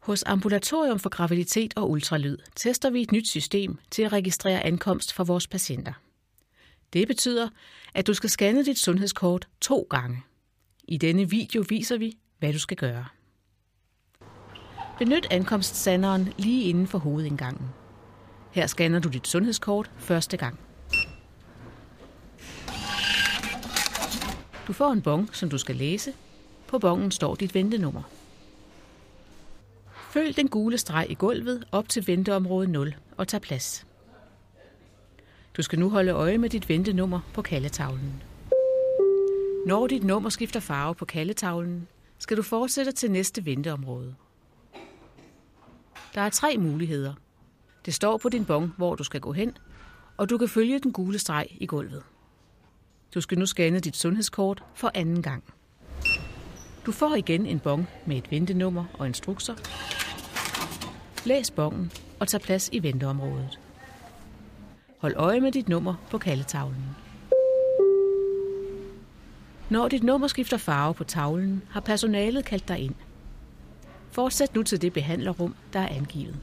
Hos Ambulatorium for Graviditet og Ultralyd tester vi et nyt system til at registrere ankomst for vores patienter. Det betyder, at du skal scanne dit sundhedskort to gange. I denne video viser vi, hvad du skal gøre. Benyt ankomstsanderen lige inden for hovedindgangen. Her scanner du dit sundhedskort første gang. Du får en bong, som du skal læse. På bongen står dit ventenummer. Følg den gule streg i gulvet op til venteområde 0 og tag plads. Du skal nu holde øje med dit ventenummer på kalletavlen. Når dit nummer skifter farve på kalletavlen, skal du fortsætte til næste venteområde. Der er tre muligheder. Det står på din bong, hvor du skal gå hen, og du kan følge den gule streg i gulvet. Du skal nu scanne dit sundhedskort for anden gang. Du får igen en bong med et ventenummer og instrukser. Læs bongen og tag plads i venteområdet. Hold øje med dit nummer på kaldetavlen. Når dit nummer skifter farve på tavlen, har personalet kaldt dig ind. Fortsæt nu til det behandlerrum, der er angivet.